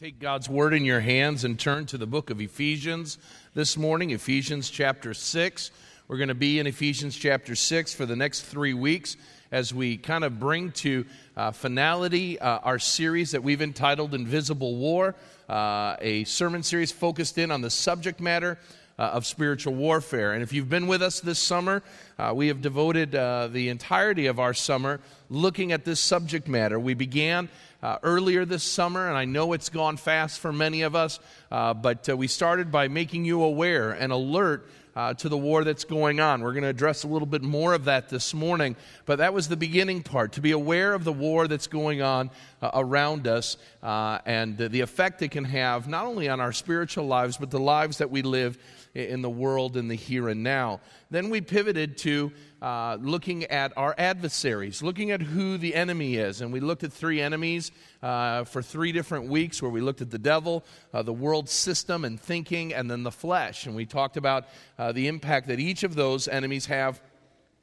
Take God's word in your hands and turn to the book of Ephesians this morning, Ephesians chapter 6. We're going to be in Ephesians chapter 6 for the next three weeks as we kind of bring to uh, finality uh, our series that we've entitled Invisible War, uh, a sermon series focused in on the subject matter uh, of spiritual warfare. And if you've been with us this summer, uh, we have devoted uh, the entirety of our summer looking at this subject matter. We began uh, earlier this summer, and I know it's gone fast for many of us, uh, but uh, we started by making you aware and alert. Uh, to the war that's going on. We're going to address a little bit more of that this morning, but that was the beginning part to be aware of the war that's going on uh, around us and the effect it can have not only on our spiritual lives, but the lives that we live in the world in the here and now. Then we pivoted to uh, looking at our adversaries, looking at who the enemy is. And we looked at three enemies uh, for three different weeks where we looked at the devil, uh, the world system and thinking, and then the flesh. And we talked about uh, the impact that each of those enemies have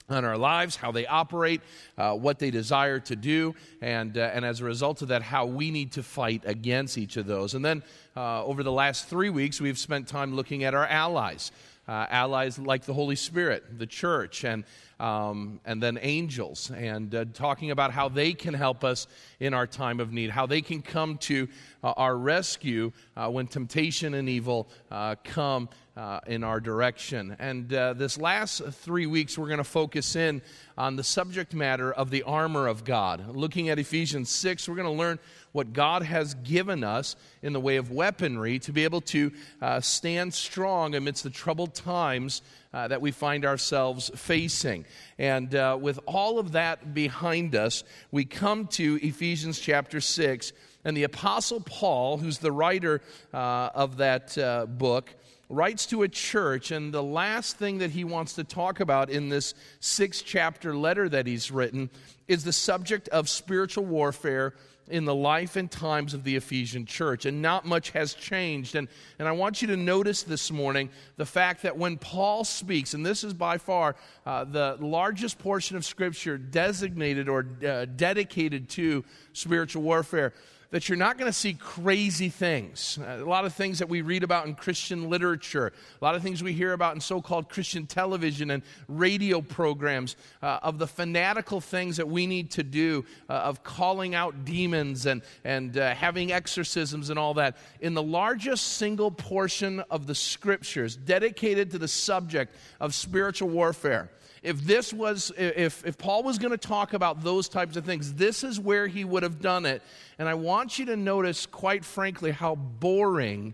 on our lives, how they operate, uh, what they desire to do, and, uh, and as a result of that, how we need to fight against each of those. And then uh, over the last three weeks, we've spent time looking at our allies. Uh, allies like the Holy Spirit, the church, and, um, and then angels, and uh, talking about how they can help us in our time of need, how they can come to uh, our rescue uh, when temptation and evil uh, come uh, in our direction. And uh, this last three weeks, we're going to focus in on the subject matter of the armor of God. Looking at Ephesians 6, we're going to learn what God has given us in the way of weaponry to be able to stand strong amidst the troubled times uh, that we find ourselves facing. And uh, with all of that behind us, we come to Ephesians chapter 6. And the Apostle Paul, who's the writer uh, of that uh, book, writes to a church, and the last thing that he wants to talk about in this six chapter letter that he's written is the subject of spiritual warfare in the life and times of the Ephesian church, and not much has changed. And, and I want you to notice this morning the fact that when Paul speaks, and this is by far uh, the largest portion of Scripture designated or uh, dedicated to spiritual warfare, that you're not going to see crazy things. A lot of things that we read about in Christian literature, a lot of things we hear about in so called Christian television and radio programs uh, of the fanatical things that we need to do, uh, of calling out demons and, and uh, having exorcisms and all that. In the largest single portion of the scriptures dedicated to the subject of spiritual warfare, if this was if, if paul was going to talk about those types of things this is where he would have done it. And i want you to notice quite frankly how boring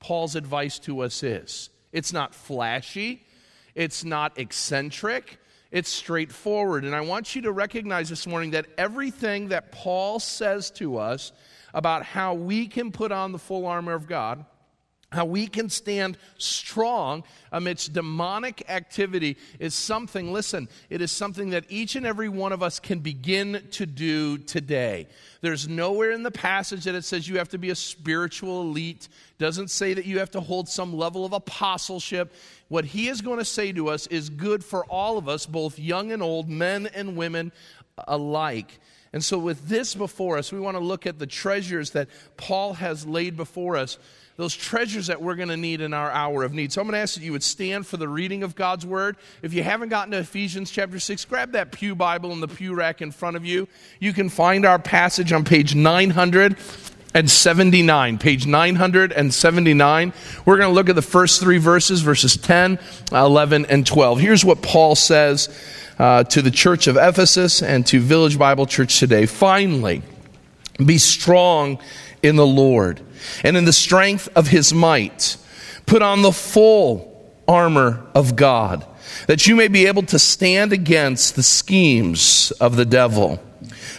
paul's advice to us is. It's not flashy. It's not eccentric. It's straightforward. And i want you to recognize this morning that everything that paul says to us about how we can put on the full armor of god how we can stand strong amidst demonic activity is something, listen, it is something that each and every one of us can begin to do today. There's nowhere in the passage that it says you have to be a spiritual elite, doesn't say that you have to hold some level of apostleship. What he is going to say to us is good for all of us, both young and old, men and women alike. And so, with this before us, we want to look at the treasures that Paul has laid before us those treasures that we're going to need in our hour of need. So I'm going to ask that you would stand for the reading of God's word. If you haven't gotten to Ephesians chapter 6, grab that Pew Bible in the pew rack in front of you. You can find our passage on page 979. Page 979. We're going to look at the first three verses, verses 10, 11, and 12. Here's what Paul says uh, to the church of Ephesus and to Village Bible Church today. Finally, be strong in the Lord and in the strength of his might. Put on the full armor of God, that you may be able to stand against the schemes of the devil.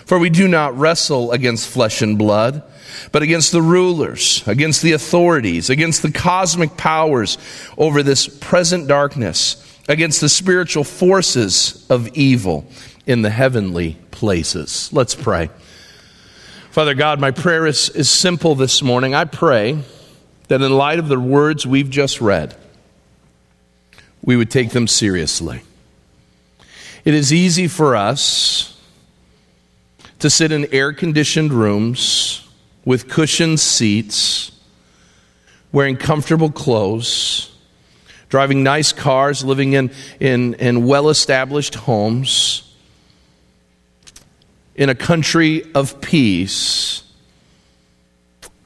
For we do not wrestle against flesh and blood, but against the rulers, against the authorities, against the cosmic powers over this present darkness, against the spiritual forces of evil in the heavenly places. Let's pray. Father God, my prayer is, is simple this morning. I pray that in light of the words we've just read, we would take them seriously. It is easy for us to sit in air conditioned rooms with cushioned seats, wearing comfortable clothes, driving nice cars, living in, in, in well established homes, in a country of peace,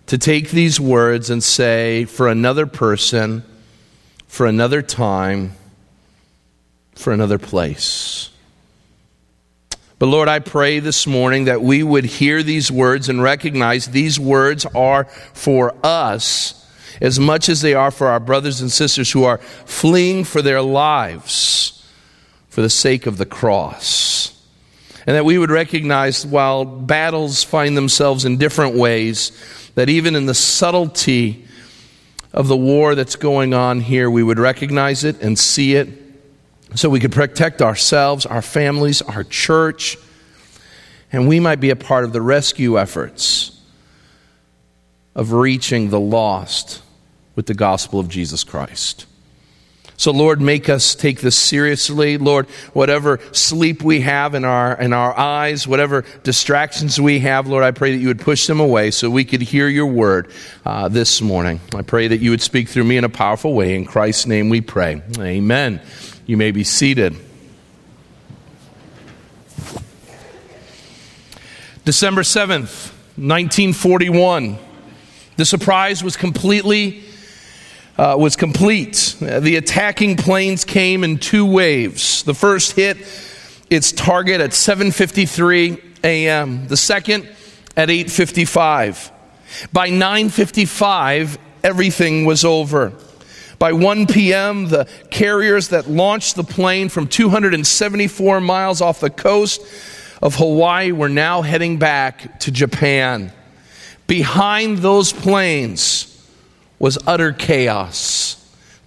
to take these words and say, for another person, for another time, for another place. But Lord, I pray this morning that we would hear these words and recognize these words are for us as much as they are for our brothers and sisters who are fleeing for their lives for the sake of the cross. And that we would recognize while battles find themselves in different ways, that even in the subtlety of the war that's going on here, we would recognize it and see it so we could protect ourselves, our families, our church, and we might be a part of the rescue efforts of reaching the lost with the gospel of Jesus Christ. So, Lord, make us take this seriously. Lord, whatever sleep we have in our, in our eyes, whatever distractions we have, Lord, I pray that you would push them away so we could hear your word uh, this morning. I pray that you would speak through me in a powerful way. In Christ's name we pray. Amen. You may be seated. December 7th, 1941. The surprise was completely uh, was complete. The attacking planes came in two waves. The first hit its target at 7:53 a.m. The second at 8:55. By 9:55, everything was over. By 1 p.m., the carriers that launched the plane from 274 miles off the coast of Hawaii were now heading back to Japan. Behind those planes was utter chaos.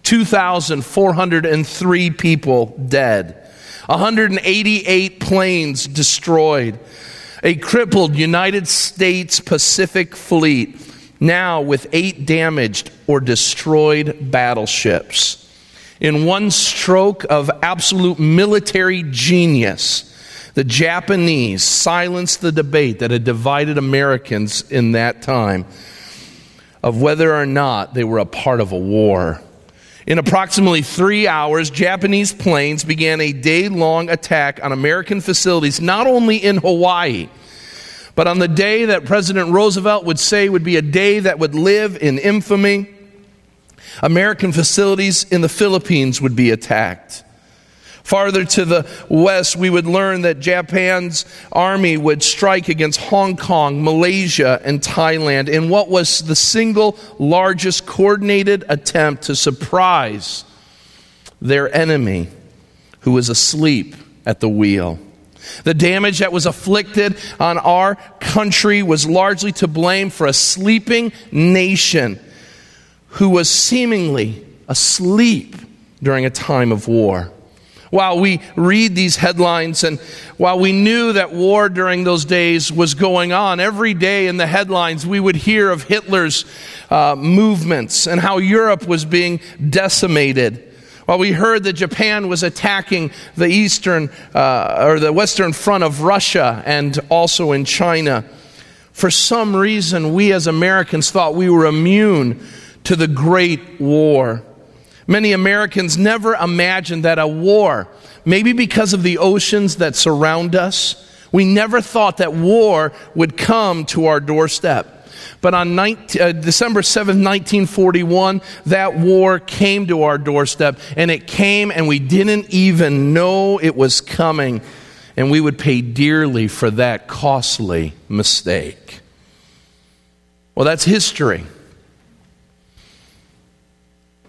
2,403 people dead, 188 planes destroyed, a crippled United States Pacific fleet now with eight damaged or destroyed battleships. In one stroke of absolute military genius, the Japanese silenced the debate that had divided Americans in that time of whether or not they were a part of a war. In approximately three hours, Japanese planes began a day long attack on American facilities, not only in Hawaii, but on the day that President Roosevelt would say would be a day that would live in infamy, American facilities in the Philippines would be attacked. Farther to the west, we would learn that Japan's army would strike against Hong Kong, Malaysia, and Thailand in what was the single largest coordinated attempt to surprise their enemy who was asleep at the wheel. The damage that was afflicted on our country was largely to blame for a sleeping nation who was seemingly asleep during a time of war. While we read these headlines and while we knew that war during those days was going on, every day in the headlines we would hear of Hitler's uh, movements and how Europe was being decimated while we heard that Japan was attacking the eastern uh, or the western front of Russia and also in China, for some reason we as Americans thought we were immune to the Great War. Many Americans never imagined that a war, maybe because of the oceans that surround us, we never thought that war would come to our doorstep. But on 19, uh, December 7th, 1941, that war came to our doorstep, and it came, and we didn't even know it was coming. And we would pay dearly for that costly mistake. Well, that's history.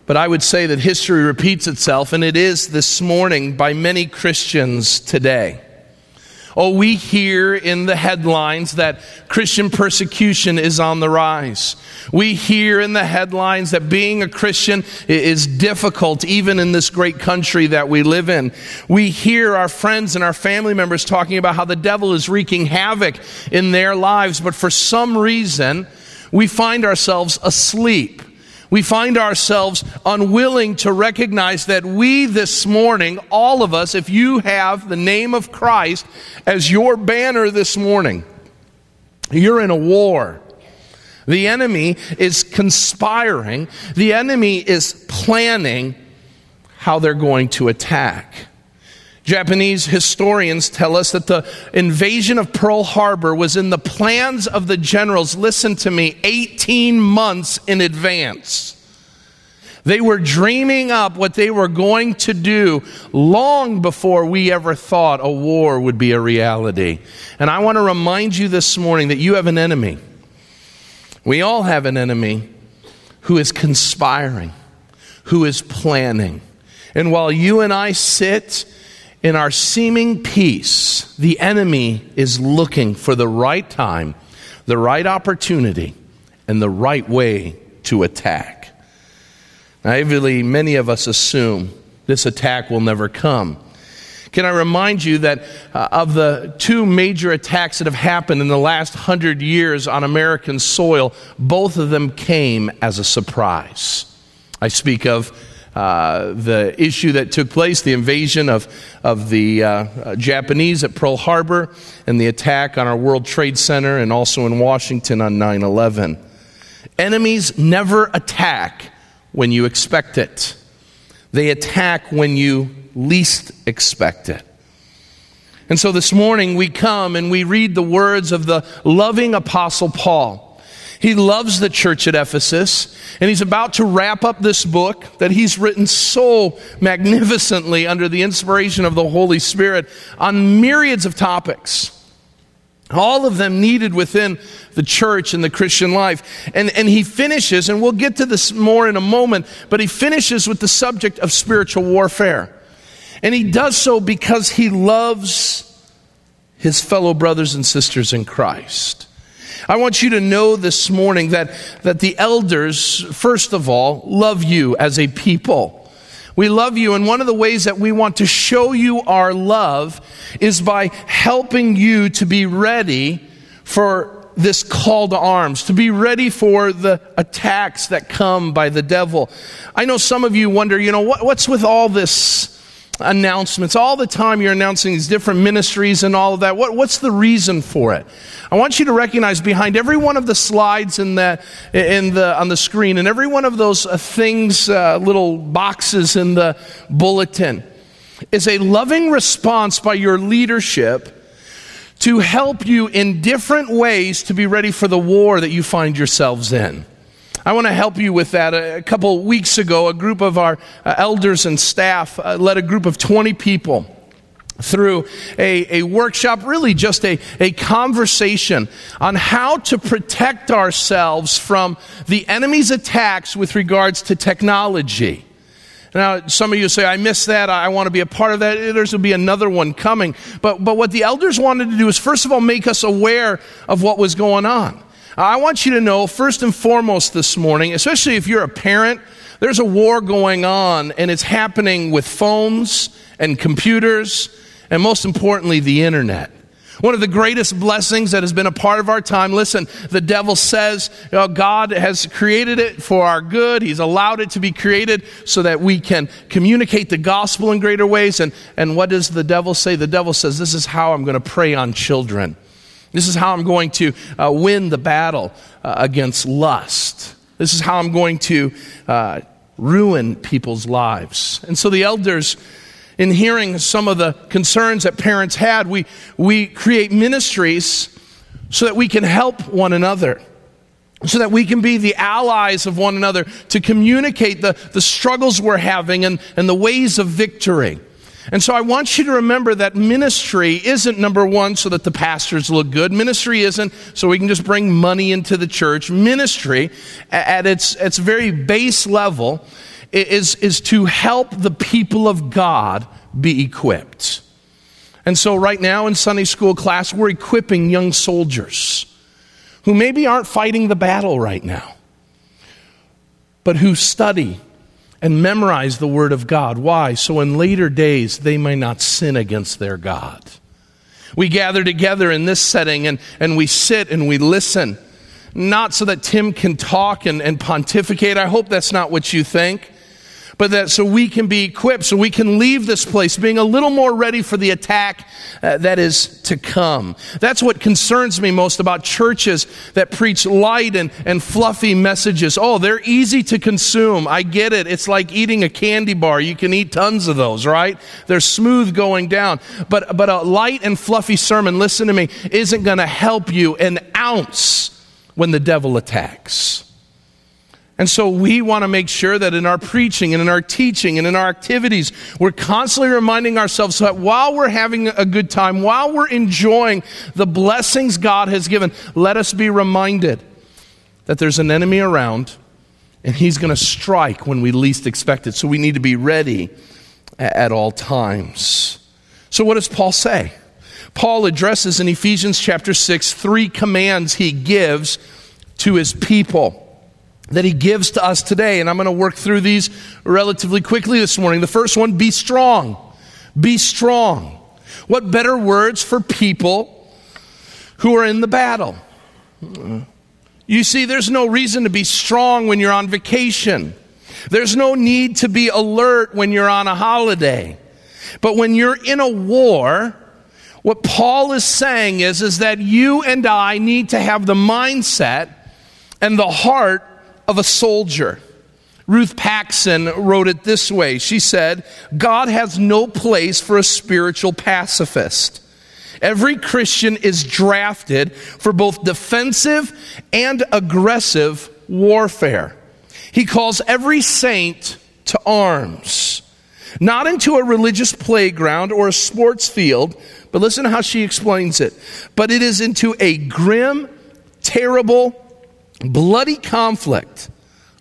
But I would say that history repeats itself, and it is this morning by many Christians today. Oh, we hear in the headlines that Christian persecution is on the rise. We hear in the headlines that being a Christian is difficult, even in this great country that we live in. We hear our friends and our family members talking about how the devil is wreaking havoc in their lives, but for some reason, we find ourselves asleep we find ourselves unwilling to recognize that we this morning, all of us, if you have the name of Christ as your banner this morning, you're in a war. The enemy is conspiring, the enemy is planning how they're going to attack. Japanese historians tell us that the invasion of Pearl Harbor was in the plans of the generals, listen to me, 18 months in advance. They were dreaming up what they were going to do long before we ever thought a war would be a reality. And I want to remind you this morning that you have an enemy. We all have an enemy who is conspiring, who is planning. And while you and I sit in our seeming peace, the enemy is looking for the right time, the right opportunity, and the right way to attack. Naively, many of us assume this attack will never come. Can I remind you that uh, of the two major attacks that have happened in the last hundred years on American soil, both of them came as a surprise? I speak of uh, the issue that took place, the invasion of, of the uh, Japanese at Pearl Harbor, and the attack on our World Trade Center and also in Washington on 9 11. Enemies never attack when you expect it, they attack when you least expect it. And so this morning we come and we read the words of the loving Apostle Paul. He loves the church at Ephesus, and he's about to wrap up this book that he's written so magnificently under the inspiration of the Holy Spirit on myriads of topics. All of them needed within the church and the Christian life. And, and he finishes, and we'll get to this more in a moment, but he finishes with the subject of spiritual warfare. And he does so because he loves his fellow brothers and sisters in Christ. I want you to know this morning that, that the elders, first of all, love you as a people. We love you, and one of the ways that we want to show you our love is by helping you to be ready for this call to arms, to be ready for the attacks that come by the devil. I know some of you wonder, you know, what, what's with all this? Announcements. All the time you're announcing these different ministries and all of that. What, what's the reason for it? I want you to recognize behind every one of the slides in the, in the, on the screen and every one of those uh, things, uh, little boxes in the bulletin, is a loving response by your leadership to help you in different ways to be ready for the war that you find yourselves in. I want to help you with that. A couple weeks ago, a group of our uh, elders and staff uh, led a group of 20 people through a, a workshop, really just a, a conversation on how to protect ourselves from the enemy's attacks with regards to technology. Now, some of you say, I missed that. I want to be a part of that. There's will be another one coming. But, but what the elders wanted to do is, first of all, make us aware of what was going on. I want you to know, first and foremost this morning, especially if you're a parent, there's a war going on, and it's happening with phones and computers, and most importantly, the internet. One of the greatest blessings that has been a part of our time. Listen, the devil says you know, God has created it for our good. He's allowed it to be created so that we can communicate the gospel in greater ways. And, and what does the devil say? The devil says, This is how I'm going to prey on children. This is how I'm going to uh, win the battle uh, against lust. This is how I'm going to uh, ruin people's lives. And so the elders, in hearing some of the concerns that parents had, we, we create ministries so that we can help one another. So that we can be the allies of one another to communicate the, the struggles we're having and, and the ways of victory. And so I want you to remember that ministry isn't number one so that the pastors look good. Ministry isn't so we can just bring money into the church. Ministry at its, its very base level is, is to help the people of God be equipped. And so right now in Sunday school class, we're equipping young soldiers who maybe aren't fighting the battle right now, but who study and memorize the Word of God. Why? So in later days they may not sin against their God. We gather together in this setting and, and we sit and we listen, not so that Tim can talk and, and pontificate. I hope that's not what you think. But that so we can be equipped, so we can leave this place being a little more ready for the attack uh, that is to come. That's what concerns me most about churches that preach light and, and fluffy messages. Oh, they're easy to consume. I get it. It's like eating a candy bar. You can eat tons of those, right? They're smooth going down. But, but a light and fluffy sermon, listen to me, isn't going to help you an ounce when the devil attacks. And so we want to make sure that in our preaching and in our teaching and in our activities, we're constantly reminding ourselves that while we're having a good time, while we're enjoying the blessings God has given, let us be reminded that there's an enemy around and he's going to strike when we least expect it. So we need to be ready at all times. So, what does Paul say? Paul addresses in Ephesians chapter 6 three commands he gives to his people that he gives to us today. And I'm going to work through these relatively quickly this morning. The first one be strong. Be strong. What better words for people who are in the battle? You see, there's no reason to be strong when you're on vacation. There's no need to be alert when you're on a holiday. But when you're in a war, what Paul is saying is, is that you and I need to have the mindset and the heart of a soldier. Ruth Paxson wrote it this way She said, God has no place for a spiritual pacifist. Every Christian is drafted for both defensive and aggressive warfare. He calls every saint to arms, not into a religious playground or a sports field, but listen to how she explains it. But it is into a grim, terrible, bloody conflict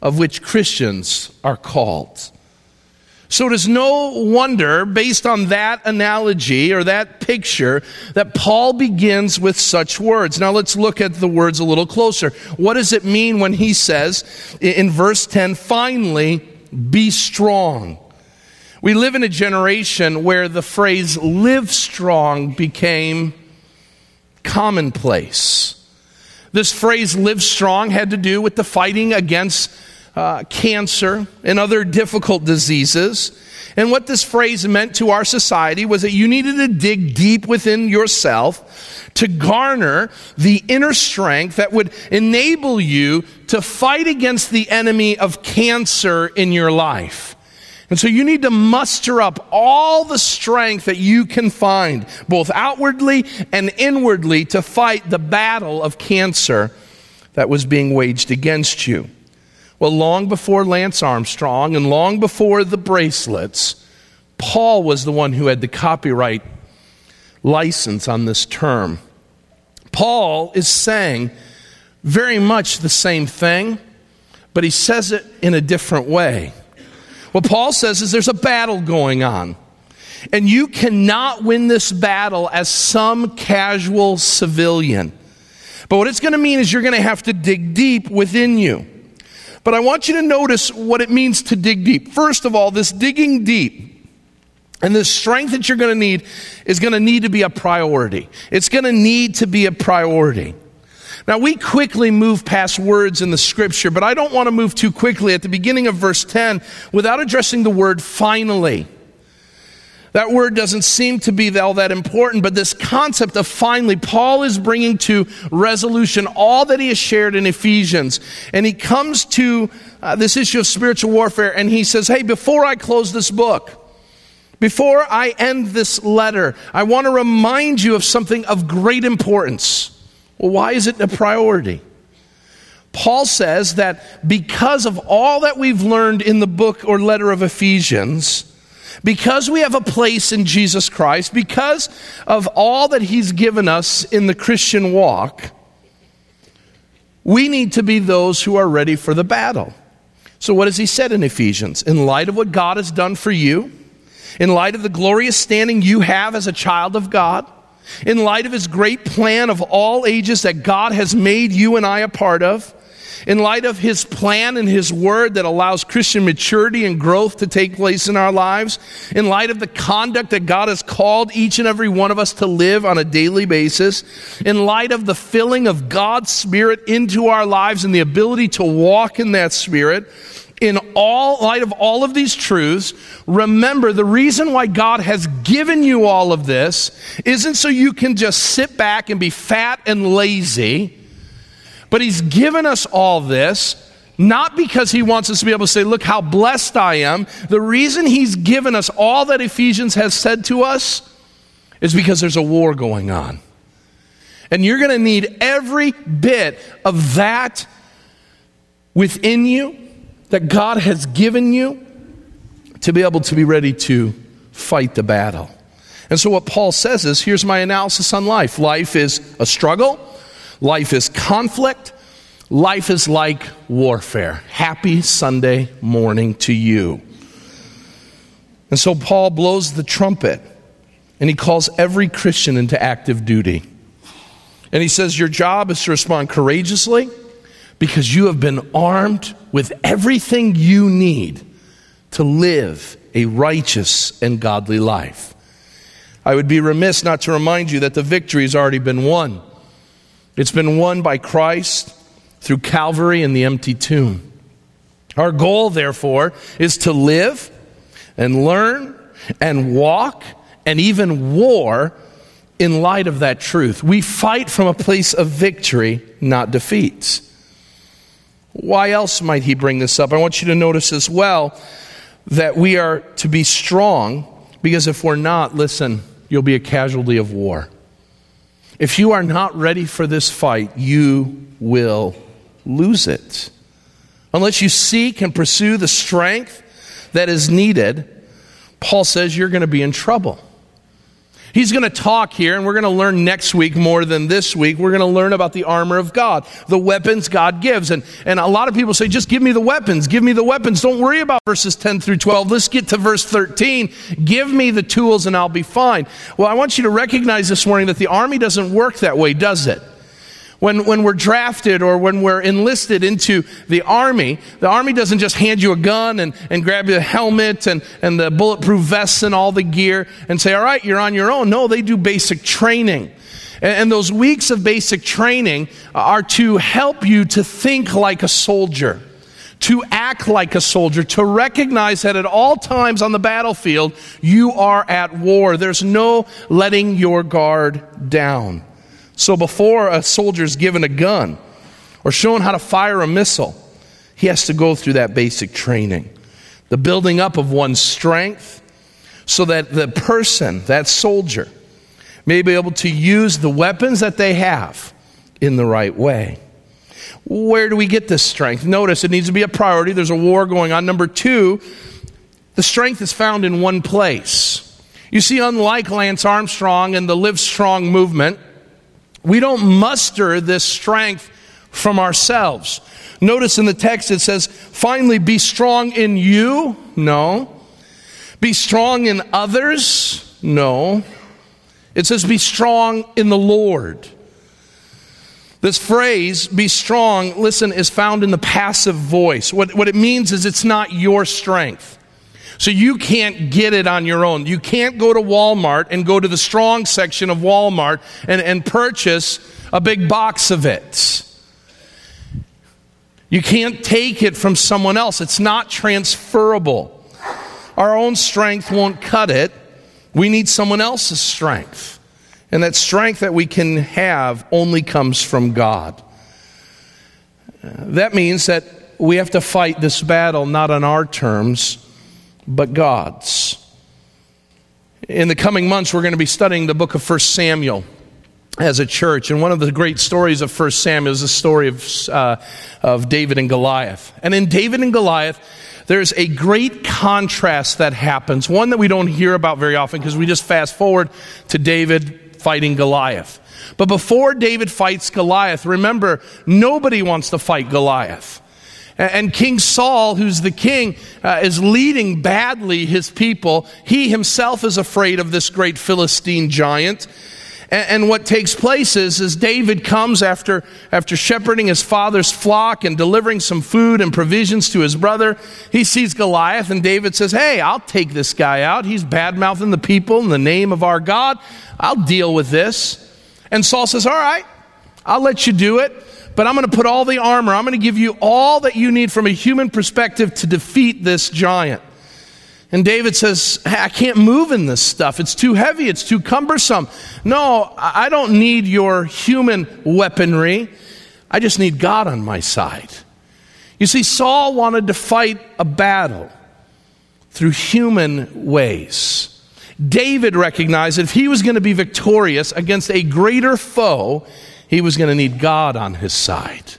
of which Christians are called. So it is no wonder, based on that analogy or that picture, that Paul begins with such words. Now let's look at the words a little closer. What does it mean when he says in verse 10, finally, be strong? We live in a generation where the phrase live strong became commonplace. This phrase, live strong, had to do with the fighting against uh, cancer and other difficult diseases. And what this phrase meant to our society was that you needed to dig deep within yourself to garner the inner strength that would enable you to fight against the enemy of cancer in your life. And so you need to muster up all the strength that you can find, both outwardly and inwardly, to fight the battle of cancer that was being waged against you. Well, long before Lance Armstrong and long before the bracelets, Paul was the one who had the copyright license on this term. Paul is saying very much the same thing, but he says it in a different way. What Paul says is there's a battle going on. And you cannot win this battle as some casual civilian. But what it's going to mean is you're going to have to dig deep within you. But I want you to notice what it means to dig deep. First of all, this digging deep and the strength that you're going to need is going to need to be a priority. It's going to need to be a priority. Now, we quickly move past words in the scripture, but I don't want to move too quickly at the beginning of verse 10 without addressing the word finally. That word doesn't seem to be all that important, but this concept of finally, Paul is bringing to resolution all that he has shared in Ephesians. And he comes to uh, this issue of spiritual warfare and he says, Hey, before I close this book, before I end this letter, I want to remind you of something of great importance. Well, why is it a priority? Paul says that because of all that we've learned in the book or letter of Ephesians, because we have a place in Jesus Christ, because of all that He's given us in the Christian walk, we need to be those who are ready for the battle. So, what has He said in Ephesians? In light of what God has done for you, in light of the glorious standing you have as a child of God, in light of his great plan of all ages that God has made you and I a part of, in light of his plan and his word that allows Christian maturity and growth to take place in our lives, in light of the conduct that God has called each and every one of us to live on a daily basis, in light of the filling of God's Spirit into our lives and the ability to walk in that Spirit, in all light of all of these truths, remember the reason why God has given you all of this isn't so you can just sit back and be fat and lazy, but He's given us all this not because He wants us to be able to say, Look how blessed I am. The reason He's given us all that Ephesians has said to us is because there's a war going on. And you're going to need every bit of that within you that God has given you to be able to be ready to fight the battle. And so, what Paul says is here's my analysis on life life is a struggle, life is conflict, life is like warfare. Happy Sunday morning to you. And so, Paul blows the trumpet and he calls every Christian into active duty. And he says, Your job is to respond courageously because you have been armed with everything you need to live a righteous and godly life. I would be remiss not to remind you that the victory has already been won. It's been won by Christ through Calvary and the empty tomb. Our goal, therefore, is to live and learn and walk and even war in light of that truth. We fight from a place of victory, not defeat. Why else might he bring this up? I want you to notice as well that we are to be strong because if we're not, listen, you'll be a casualty of war. If you are not ready for this fight, you will lose it. Unless you seek and pursue the strength that is needed, Paul says you're going to be in trouble. He's going to talk here, and we're going to learn next week more than this week. We're going to learn about the armor of God, the weapons God gives. And, and a lot of people say, just give me the weapons, give me the weapons. Don't worry about verses 10 through 12. Let's get to verse 13. Give me the tools, and I'll be fine. Well, I want you to recognize this morning that the army doesn't work that way, does it? When, when we're drafted or when we're enlisted into the army, the army doesn't just hand you a gun and, and grab you a helmet and, and the bulletproof vests and all the gear and say, all right, you're on your own. No, they do basic training. And, and those weeks of basic training are to help you to think like a soldier to act like a soldier, to recognize that at all times on the battlefield, you are at war. There's no letting your guard down. So before a soldier is given a gun or shown how to fire a missile, he has to go through that basic training. The building up of one's strength so that the person, that soldier, may be able to use the weapons that they have in the right way. Where do we get this strength? Notice it needs to be a priority. There's a war going on. Number two, the strength is found in one place. You see, unlike Lance Armstrong and the Live Strong movement, we don't muster this strength from ourselves. Notice in the text it says, finally, be strong in you. No. Be strong in others. No. It says, be strong in the Lord. This phrase, be strong, listen, is found in the passive voice. What, what it means is it's not your strength. So you can't get it on your own. You can't go to Walmart and go to the strong section of Walmart and, and purchase a big box of it. You can't take it from someone else, it's not transferable. Our own strength won't cut it. We need someone else's strength. And that strength that we can have only comes from God. That means that we have to fight this battle not on our terms but God's. In the coming months, we're going to be studying the book of 1 Samuel as a church. And one of the great stories of 1 Samuel is the story of, uh, of David and Goliath. And in David and Goliath, there's a great contrast that happens, one that we don't hear about very often because we just fast forward to David fighting Goliath. But before David fights Goliath, remember, nobody wants to fight Goliath. And King Saul, who's the king, uh, is leading badly his people. He himself is afraid of this great Philistine giant. And, what takes place is, is David comes after, after shepherding his father's flock and delivering some food and provisions to his brother. He sees Goliath, and David says, Hey, I'll take this guy out. He's bad mouthing the people in the name of our God. I'll deal with this. And Saul says, All right, I'll let you do it. But I'm going to put all the armor, I'm going to give you all that you need from a human perspective to defeat this giant. And David says, I can't move in this stuff. It's too heavy. It's too cumbersome. No, I don't need your human weaponry. I just need God on my side. You see, Saul wanted to fight a battle through human ways. David recognized that if he was going to be victorious against a greater foe, he was going to need God on his side.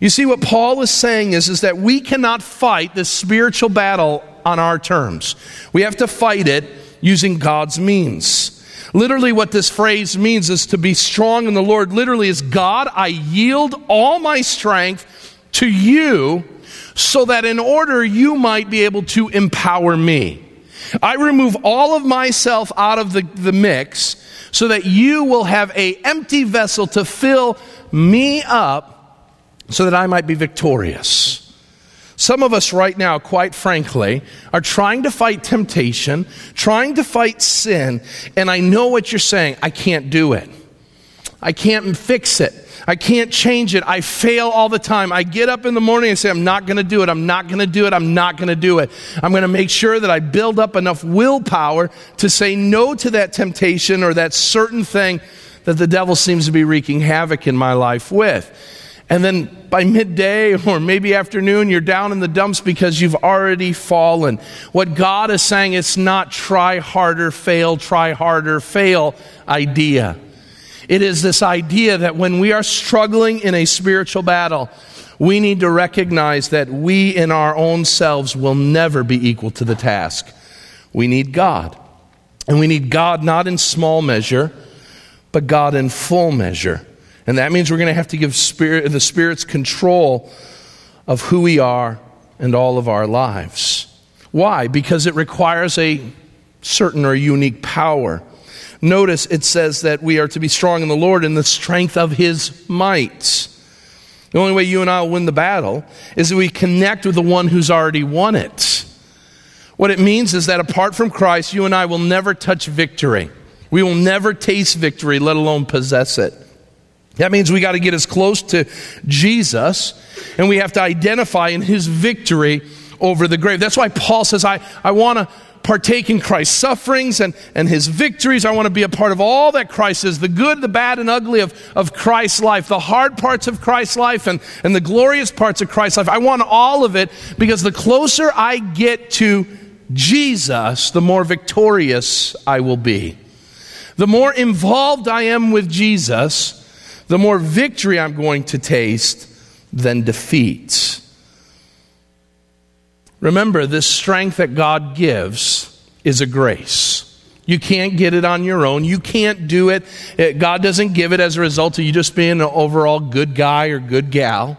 You see, what Paul is saying is, is that we cannot fight this spiritual battle on our terms. We have to fight it using God's means. Literally, what this phrase means is to be strong in the Lord. Literally, is God, I yield all my strength to you so that in order you might be able to empower me. I remove all of myself out of the, the mix so that you will have a empty vessel to fill me up so that I might be victorious. Some of us right now, quite frankly, are trying to fight temptation, trying to fight sin, and I know what you're saying. I can't do it. I can't fix it. I can't change it. I fail all the time. I get up in the morning and say, I'm not going to do it. I'm not going to do it. I'm not going to do it. I'm going to make sure that I build up enough willpower to say no to that temptation or that certain thing that the devil seems to be wreaking havoc in my life with. And then by midday or maybe afternoon, you're down in the dumps because you've already fallen. What God is saying, it's not try harder, fail, try harder, fail idea. It is this idea that when we are struggling in a spiritual battle, we need to recognize that we in our own selves will never be equal to the task. We need God. And we need God not in small measure, but God in full measure. And that means we're going to have to give spirit, the Spirit's control of who we are and all of our lives. Why? Because it requires a certain or unique power. Notice it says that we are to be strong in the Lord in the strength of His might. The only way you and I will win the battle is that we connect with the one who's already won it. What it means is that apart from Christ, you and I will never touch victory. We will never taste victory, let alone possess it. That means we got to get as close to Jesus and we have to identify in his victory over the grave. That's why Paul says, I, I want to partake in Christ's sufferings and, and his victories. I want to be a part of all that Christ is the good, the bad, and ugly of, of Christ's life, the hard parts of Christ's life, and, and the glorious parts of Christ's life. I want all of it because the closer I get to Jesus, the more victorious I will be. The more involved I am with Jesus, the more victory I'm going to taste than defeat. Remember, this strength that God gives is a grace. You can't get it on your own. You can't do it. it. God doesn't give it as a result of you just being an overall good guy or good gal,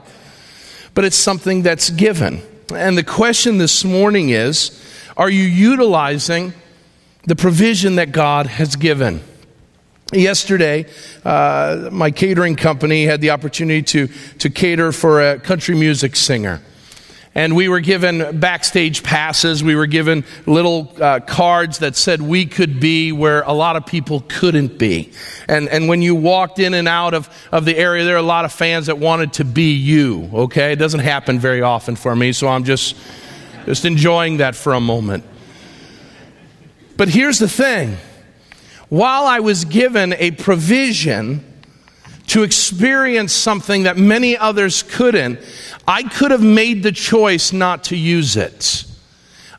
but it's something that's given. And the question this morning is are you utilizing the provision that God has given? Yesterday, uh, my catering company had the opportunity to, to cater for a country music singer. And we were given backstage passes. We were given little uh, cards that said we could be where a lot of people couldn't be. And, and when you walked in and out of, of the area, there are a lot of fans that wanted to be you, okay? It doesn't happen very often for me, so I'm just, just enjoying that for a moment. But here's the thing while I was given a provision to experience something that many others couldn't, I could have made the choice not to use it.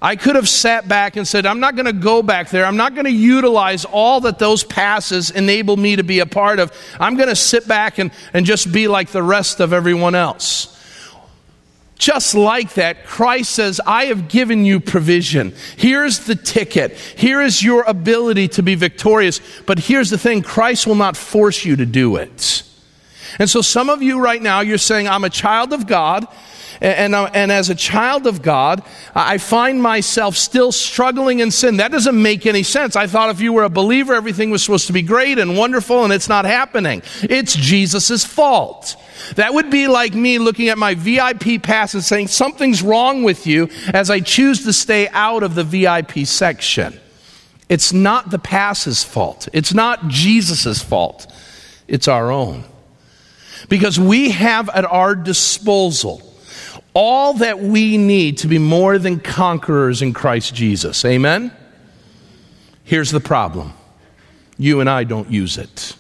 I could have sat back and said, I'm not going to go back there. I'm not going to utilize all that those passes enable me to be a part of. I'm going to sit back and, and just be like the rest of everyone else. Just like that, Christ says, I have given you provision. Here's the ticket. Here is your ability to be victorious. But here's the thing Christ will not force you to do it. And so, some of you right now, you're saying, I'm a child of God. And, and, uh, and, as a child of God, I find myself still struggling in sin. That doesn't make any sense. I thought if you were a believer, everything was supposed to be great and wonderful, and it's not happening. It's Jesus' fault. That would be like me looking at my VIP pass and saying, Something's wrong with you as I choose to stay out of the VIP section. It's not the pass's fault, it's not Jesus' fault, it's our own. Because we have at our disposal all that we need to be more than conquerors in Christ Jesus. Amen? Here's the problem you and I don't use it.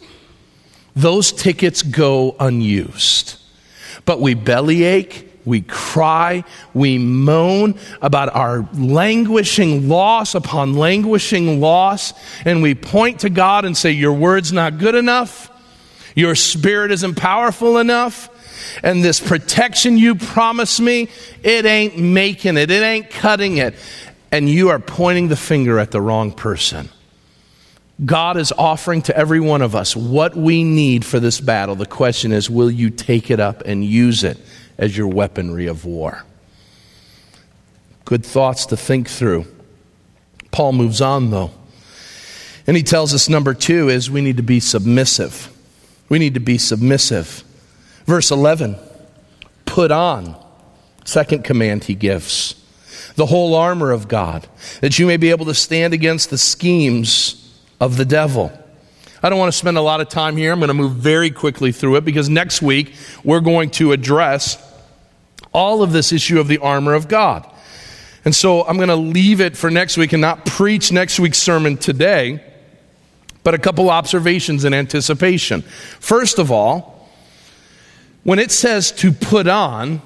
Those tickets go unused. But we bellyache, we cry, we moan about our languishing loss upon languishing loss, and we point to God and say, Your word's not good enough, your spirit isn't powerful enough, and this protection you promised me, it ain't making it, it ain't cutting it. And you are pointing the finger at the wrong person. God is offering to every one of us what we need for this battle. The question is, will you take it up and use it as your weaponry of war? Good thoughts to think through. Paul moves on, though. And he tells us number two is we need to be submissive. We need to be submissive. Verse 11 put on, second command he gives, the whole armor of God, that you may be able to stand against the schemes of the devil. I don't want to spend a lot of time here. I'm going to move very quickly through it because next week we're going to address all of this issue of the armor of God. And so I'm going to leave it for next week and not preach next week's sermon today, but a couple observations in anticipation. First of all, when it says to put on,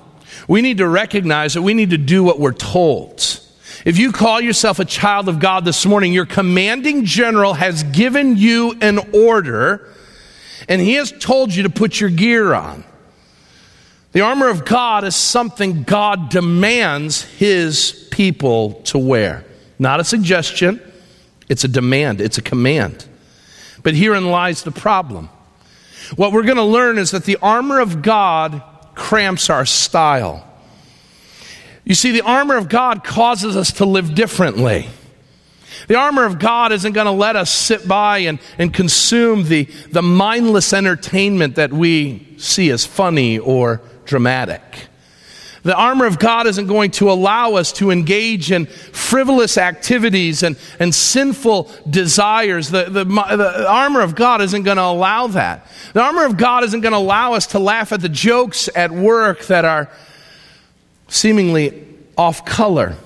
we need to recognize that we need to do what we're told. If you call yourself a child of God this morning, your commanding general has given you an order and he has told you to put your gear on. The armor of God is something God demands his people to wear. Not a suggestion, it's a demand, it's a command. But herein lies the problem. What we're going to learn is that the armor of God cramps our style. You see, the armor of God causes us to live differently. The armor of God isn't going to let us sit by and, and consume the, the mindless entertainment that we see as funny or dramatic. The armor of God isn't going to allow us to engage in frivolous activities and, and sinful desires. The, the, the armor of God isn't going to allow that. The armor of God isn't going to allow us to laugh at the jokes at work that are seemingly off color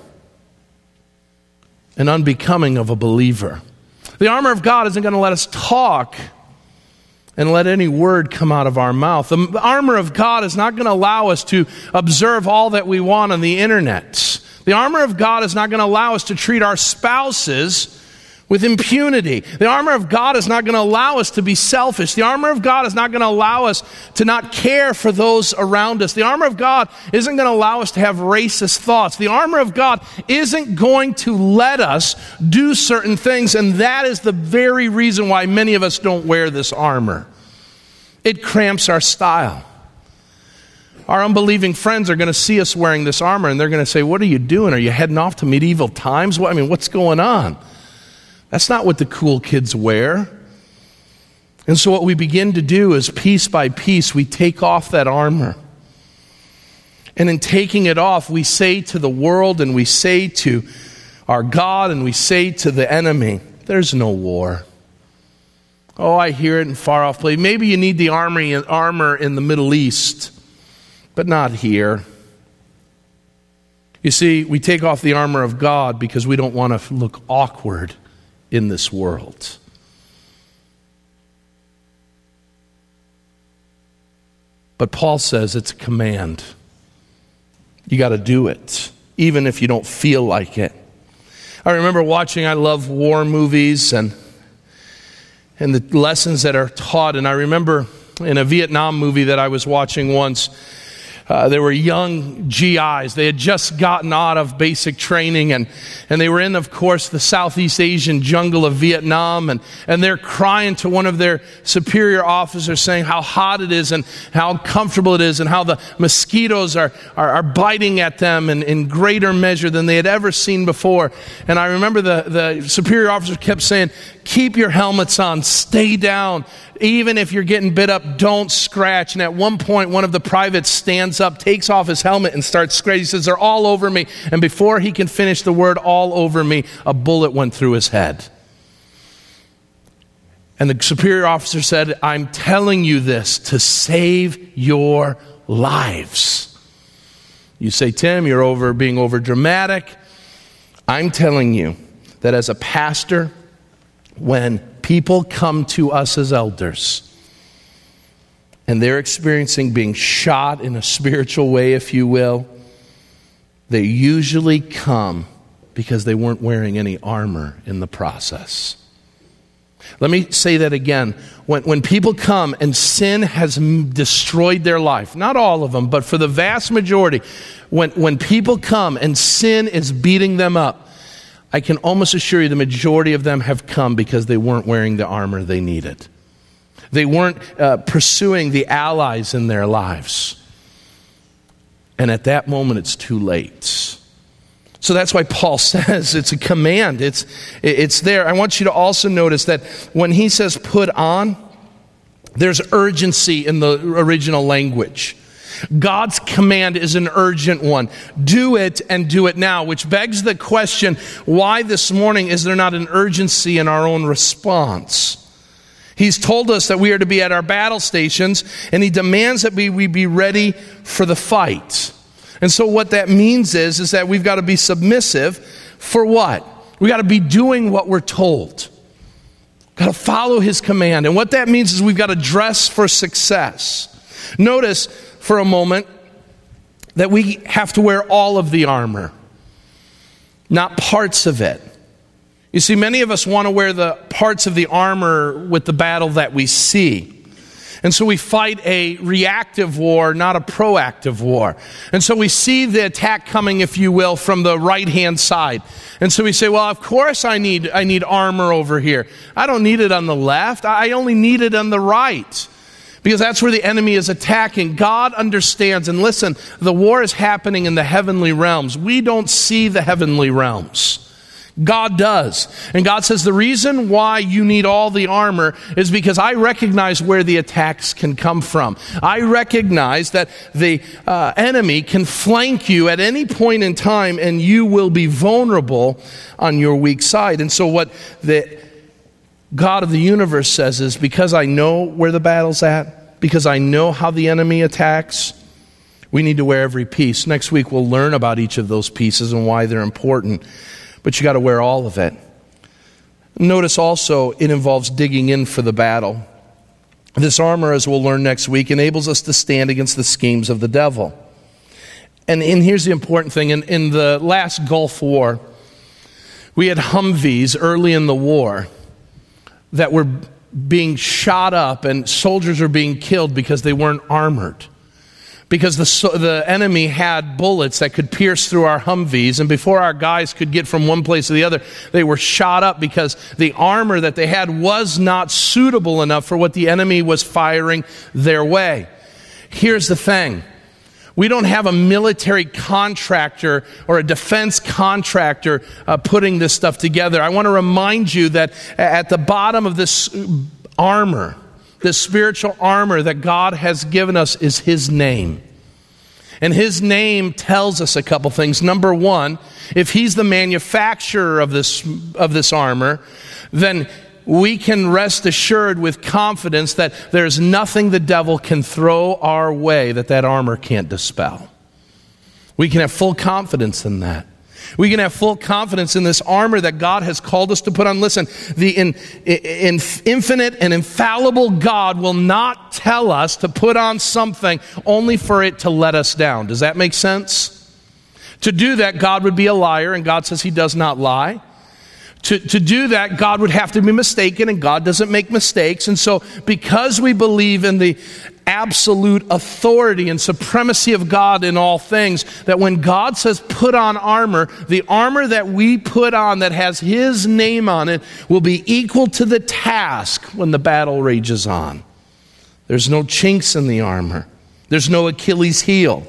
and unbecoming of a believer. The armor of God isn't going to let us talk and let any word come out of our mouth. The armor of God is not going to allow us to observe all that we want on the internet. The armor of God is not going to allow us to treat our spouses with impunity. The armor of God is not going to allow us to be selfish. The armor of God is not going to allow us to not care for those around us. The armor of God isn't going to allow us to have racist thoughts. The armor of God isn't going to let us do certain things, and that is the very reason why many of us don't wear this armor. It cramps our style. Our unbelieving friends are going to see us wearing this armor and they're going to say, What are you doing? Are you heading off to medieval times? What, I mean, what's going on? That's not what the cool kids wear. And so, what we begin to do is piece by piece, we take off that armor. And in taking it off, we say to the world and we say to our God and we say to the enemy, There's no war. Oh, I hear it in far off places. Maybe you need the armor in the Middle East, but not here. You see, we take off the armor of God because we don't want to look awkward in this world. But Paul says it's a command. You got to do it, even if you don't feel like it. I remember watching, I love war movies and, and the lessons that are taught. And I remember in a Vietnam movie that I was watching once, uh, they were young GIs. They had just gotten out of basic training and, and they were in, of course, the Southeast Asian jungle of Vietnam. And, and they're crying to one of their superior officers saying how hot it is and how uncomfortable it is and how the mosquitoes are, are, are biting at them in, in greater measure than they had ever seen before. And I remember the, the superior officer kept saying, keep your helmets on, stay down, even if you're getting bit up, don't scratch. And at one point, one of the privates stands up, takes off his helmet, and starts scratching. He says, They're all over me. And before he can finish the word all over me, a bullet went through his head. And the superior officer said, I'm telling you this to save your lives. You say, Tim, you're over being over dramatic. I'm telling you that as a pastor, when people come to us as elders and they're experiencing being shot in a spiritual way, if you will, they usually come because they weren't wearing any armor in the process. Let me say that again. When, when people come and sin has destroyed their life, not all of them, but for the vast majority, when, when people come and sin is beating them up, I can almost assure you the majority of them have come because they weren't wearing the armor they needed. They weren't uh, pursuing the allies in their lives. And at that moment, it's too late. So that's why Paul says it's a command. It's, it's there. I want you to also notice that when he says put on, there's urgency in the original language. God's command is an urgent one. Do it and do it now, which begs the question why this morning is there not an urgency in our own response? He's told us that we are to be at our battle stations, and he demands that we, we be ready for the fight. And so what that means is, is that we've got to be submissive for what? We've got to be doing what we're told. Got to follow his command. And what that means is we've got to dress for success. Notice for a moment that we have to wear all of the armor, not parts of it. You see, many of us want to wear the parts of the armor with the battle that we see. And so we fight a reactive war, not a proactive war. And so we see the attack coming, if you will, from the right hand side. And so we say, well, of course I need, I need armor over here. I don't need it on the left. I only need it on the right. Because that's where the enemy is attacking. God understands. And listen, the war is happening in the heavenly realms. We don't see the heavenly realms. God does. And God says, The reason why you need all the armor is because I recognize where the attacks can come from. I recognize that the uh, enemy can flank you at any point in time and you will be vulnerable on your weak side. And so, what the God of the universe says is because I know where the battle's at, because I know how the enemy attacks, we need to wear every piece. Next week, we'll learn about each of those pieces and why they're important but you got to wear all of it. Notice also it involves digging in for the battle. This armor, as we'll learn next week, enables us to stand against the schemes of the devil. And, and here's the important thing in, in the last Gulf War, we had Humvees early in the war that were being shot up, and soldiers were being killed because they weren't armored because the, the enemy had bullets that could pierce through our Humvees. And before our guys could get from one place to the other, they were shot up because the armor that they had was not suitable enough for what the enemy was firing their way. Here's the thing. We don't have a military contractor or a defense contractor uh, putting this stuff together. I want to remind you that at the bottom of this armor, this spiritual armor that God has given us is His name. And His name tells us a couple things. Number one, if He's the manufacturer of this, of this armor, then we can rest assured with confidence that there's nothing the devil can throw our way that that armor can't dispel. We can have full confidence in that. We can have full confidence in this armor that God has called us to put on. Listen, the in, in, infinite and infallible God will not tell us to put on something only for it to let us down. Does that make sense? To do that, God would be a liar, and God says he does not lie. To, to do that, God would have to be mistaken, and God doesn't make mistakes. And so, because we believe in the absolute authority and supremacy of God in all things, that when God says put on armor, the armor that we put on that has His name on it will be equal to the task when the battle rages on. There's no chinks in the armor, there's no Achilles heel.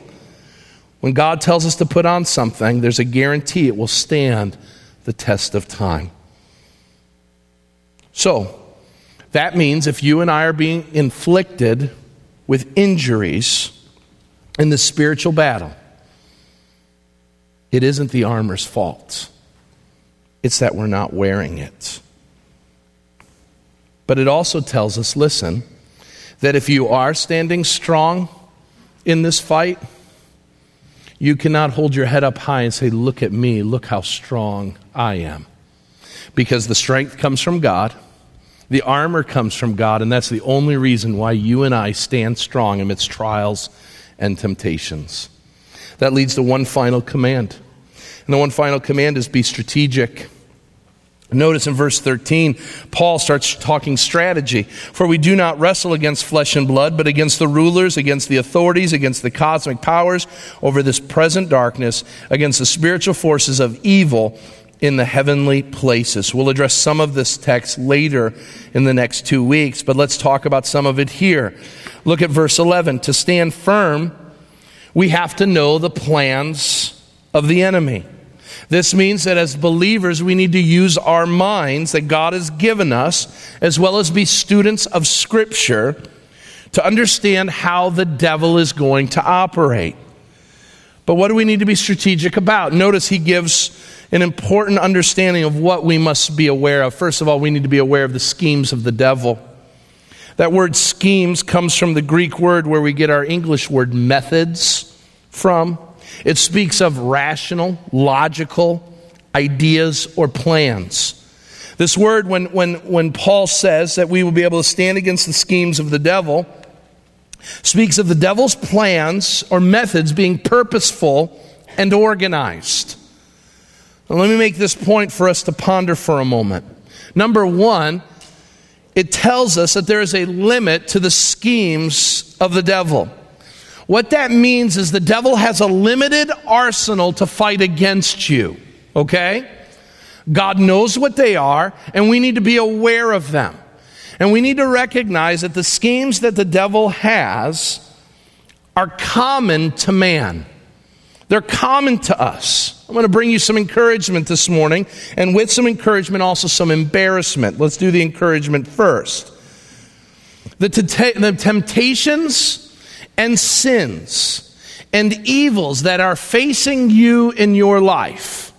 When God tells us to put on something, there's a guarantee it will stand the test of time. So, that means if you and I are being inflicted with injuries in the spiritual battle, it isn't the armor's fault. It's that we're not wearing it. But it also tells us listen, that if you are standing strong in this fight, you cannot hold your head up high and say, Look at me, look how strong I am. Because the strength comes from God, the armor comes from God, and that's the only reason why you and I stand strong amidst trials and temptations. That leads to one final command. And the one final command is be strategic. Notice in verse 13, Paul starts talking strategy. For we do not wrestle against flesh and blood, but against the rulers, against the authorities, against the cosmic powers over this present darkness, against the spiritual forces of evil in the heavenly places. We'll address some of this text later in the next two weeks, but let's talk about some of it here. Look at verse 11. To stand firm, we have to know the plans of the enemy. This means that as believers, we need to use our minds that God has given us, as well as be students of Scripture, to understand how the devil is going to operate. But what do we need to be strategic about? Notice he gives an important understanding of what we must be aware of. First of all, we need to be aware of the schemes of the devil. That word schemes comes from the Greek word where we get our English word methods from. It speaks of rational, logical ideas or plans. This word, when, when, when Paul says that we will be able to stand against the schemes of the devil, speaks of the devil's plans or methods being purposeful and organized. Now, let me make this point for us to ponder for a moment. Number one, it tells us that there is a limit to the schemes of the devil. What that means is the devil has a limited arsenal to fight against you, okay? God knows what they are, and we need to be aware of them. And we need to recognize that the schemes that the devil has are common to man. They're common to us. I'm going to bring you some encouragement this morning, and with some encouragement, also some embarrassment. Let's do the encouragement first. The, t- the temptations and sins and evils that are facing you in your life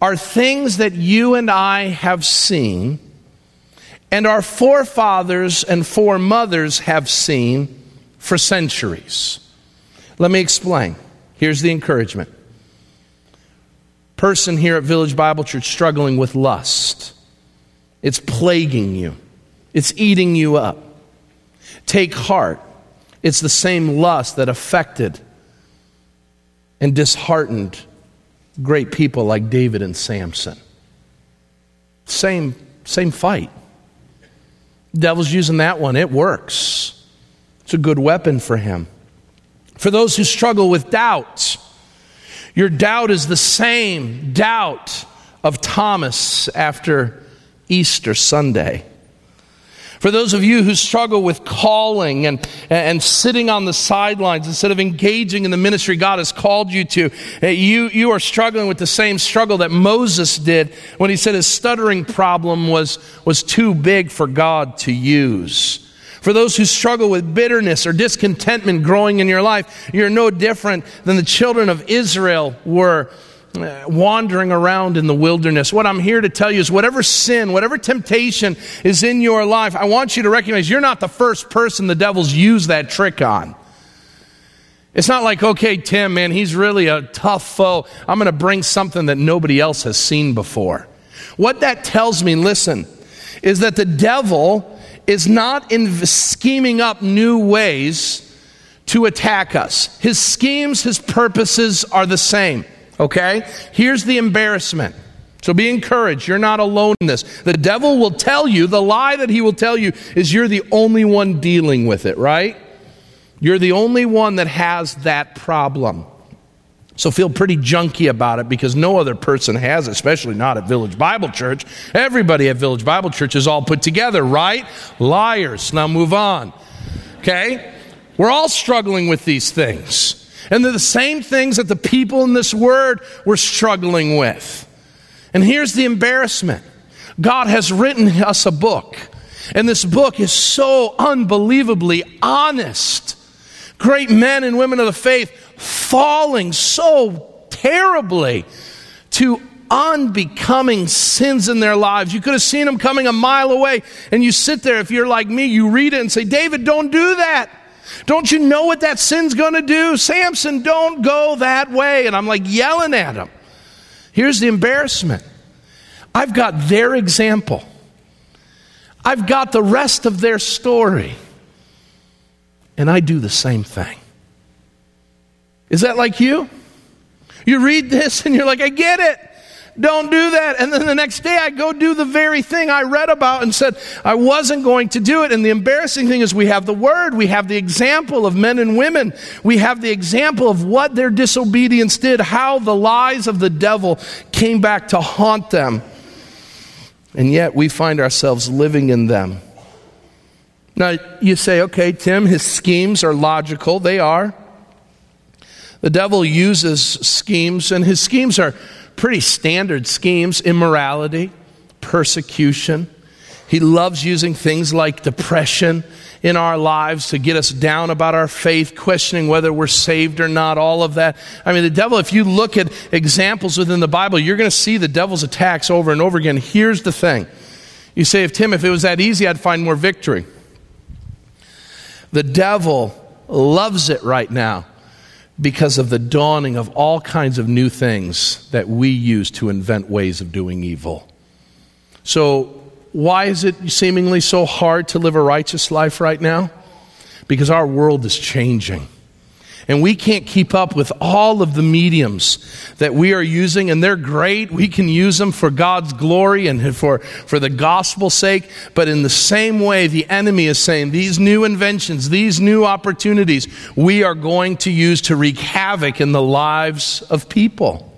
are things that you and I have seen, and our forefathers and foremothers have seen for centuries. Let me explain. Here's the encouragement. Person here at Village Bible Church struggling with lust. It's plaguing you. It's eating you up. Take heart. It's the same lust that affected and disheartened great people like David and Samson. Same, same fight. devil's using that one. It works. It's a good weapon for him. For those who struggle with doubt, your doubt is the same doubt of Thomas after Easter Sunday. For those of you who struggle with calling and, and sitting on the sidelines instead of engaging in the ministry God has called you to, eh, you, you are struggling with the same struggle that Moses did when he said his stuttering problem was, was too big for God to use. For those who struggle with bitterness or discontentment growing in your life, you're no different than the children of Israel were uh, wandering around in the wilderness. What I'm here to tell you is whatever sin, whatever temptation is in your life, I want you to recognize you're not the first person the devil's used that trick on. It's not like, okay, Tim, man, he's really a tough foe. I'm going to bring something that nobody else has seen before. What that tells me, listen, is that the devil is not in scheming up new ways to attack us. His schemes, his purposes are the same. Okay? Here's the embarrassment. So be encouraged. You're not alone in this. The devil will tell you, the lie that he will tell you is you're the only one dealing with it, right? You're the only one that has that problem. So feel pretty junky about it because no other person has, especially not at Village Bible Church. Everybody at Village Bible Church is all put together, right? Liars. Now move on. Okay? We're all struggling with these things. And they're the same things that the people in this word were struggling with. And here's the embarrassment God has written us a book, and this book is so unbelievably honest. Great men and women of the faith falling so terribly to unbecoming sins in their lives. You could have seen them coming a mile away, and you sit there, if you're like me, you read it and say, David, don't do that. Don't you know what that sin's going to do? Samson, don't go that way. And I'm like yelling at him. Here's the embarrassment I've got their example, I've got the rest of their story, and I do the same thing. Is that like you? You read this and you're like, I get it. Don't do that. And then the next day I go do the very thing I read about and said I wasn't going to do it. And the embarrassing thing is we have the word, we have the example of men and women, we have the example of what their disobedience did, how the lies of the devil came back to haunt them. And yet we find ourselves living in them. Now you say, okay, Tim, his schemes are logical. They are. The devil uses schemes, and his schemes are pretty standard schemes immorality, persecution. He loves using things like depression in our lives to get us down about our faith, questioning whether we're saved or not, all of that. I mean, the devil, if you look at examples within the Bible, you're going to see the devil's attacks over and over again. Here's the thing you say, if Tim, if it was that easy, I'd find more victory. The devil loves it right now because of the dawning of all kinds of new things that we use to invent ways of doing evil. So, why is it seemingly so hard to live a righteous life right now? Because our world is changing. And we can't keep up with all of the mediums that we are using, and they're great. We can use them for God's glory and for, for the gospel's sake. But in the same way, the enemy is saying these new inventions, these new opportunities, we are going to use to wreak havoc in the lives of people.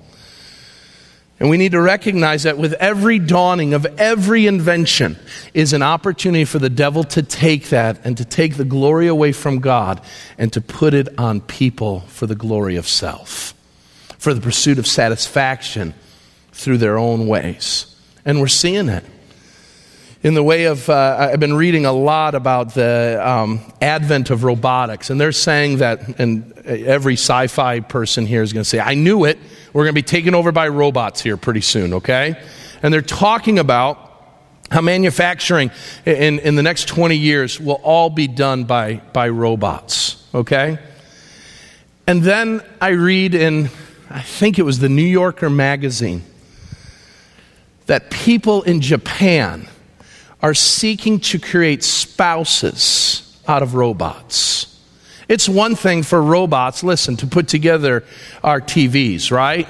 And we need to recognize that with every dawning of every invention is an opportunity for the devil to take that and to take the glory away from God and to put it on people for the glory of self, for the pursuit of satisfaction through their own ways. And we're seeing it. In the way of, uh, I've been reading a lot about the um, advent of robotics, and they're saying that, and every sci fi person here is going to say, I knew it we're going to be taken over by robots here pretty soon, okay? And they're talking about how manufacturing in, in the next 20 years will all be done by, by robots, okay? And then I read in, I think it was the New Yorker magazine, that people in Japan are seeking to create spouses out of robots. It's one thing for robots, listen, to put together our TVs, right?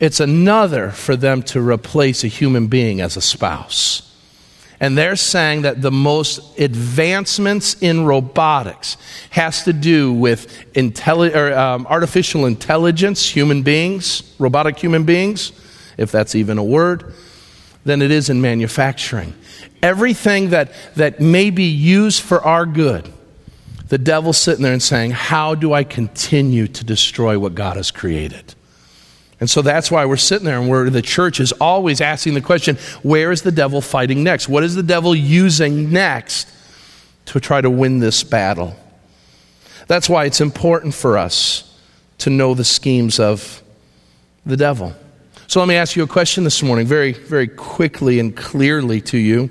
It's another for them to replace a human being as a spouse. And they're saying that the most advancements in robotics has to do with intelli- or, um, artificial intelligence, human beings, robotic human beings, if that's even a word, than it is in manufacturing. Everything that, that may be used for our good the devil's sitting there and saying, How do I continue to destroy what God has created? And so that's why we're sitting there and the church is always asking the question where is the devil fighting next? What is the devil using next to try to win this battle? That's why it's important for us to know the schemes of the devil. So let me ask you a question this morning, very, very quickly and clearly to you.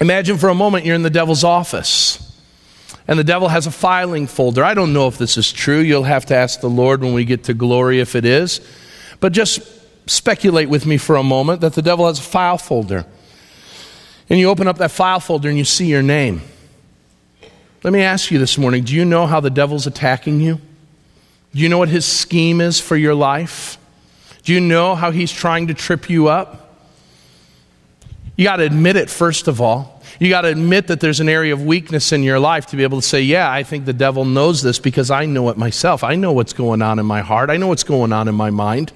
Imagine for a moment you're in the devil's office and the devil has a filing folder. I don't know if this is true. You'll have to ask the Lord when we get to glory if it is. But just speculate with me for a moment that the devil has a file folder. And you open up that file folder and you see your name. Let me ask you this morning do you know how the devil's attacking you? Do you know what his scheme is for your life? Do you know how he's trying to trip you up? You got to admit it, first of all. You got to admit that there's an area of weakness in your life to be able to say, Yeah, I think the devil knows this because I know it myself. I know what's going on in my heart, I know what's going on in my mind.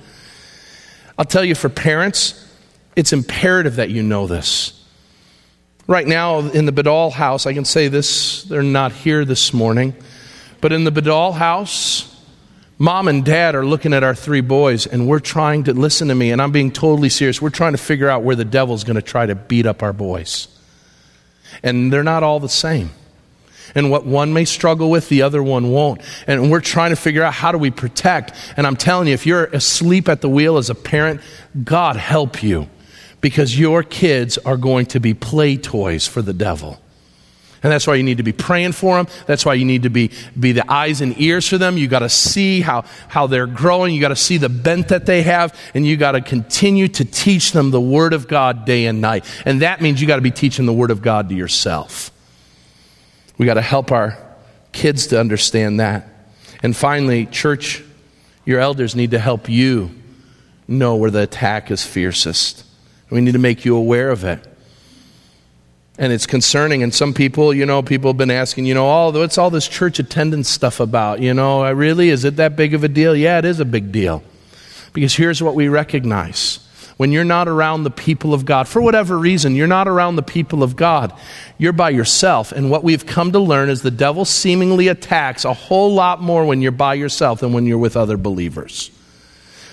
I'll tell you, for parents, it's imperative that you know this. Right now, in the Badal house, I can say this, they're not here this morning, but in the Badal house, Mom and dad are looking at our three boys, and we're trying to listen to me, and I'm being totally serious. We're trying to figure out where the devil's going to try to beat up our boys and they're not all the same. And what one may struggle with, the other one won't. And we're trying to figure out how do we protect. And I'm telling you, if you're asleep at the wheel as a parent, God help you because your kids are going to be play toys for the devil. And that's why you need to be praying for them. That's why you need to be, be the eyes and ears for them. You got to see how, how they're growing. You got to see the bent that they have. And you got to continue to teach them the Word of God day and night. And that means you got to be teaching the Word of God to yourself. We got to help our kids to understand that. And finally, church, your elders need to help you know where the attack is fiercest. We need to make you aware of it. And it's concerning. And some people, you know, people have been asking, you know, oh, what's all this church attendance stuff about? You know, uh, really, is it that big of a deal? Yeah, it is a big deal. Because here's what we recognize when you're not around the people of God, for whatever reason, you're not around the people of God, you're by yourself. And what we've come to learn is the devil seemingly attacks a whole lot more when you're by yourself than when you're with other believers.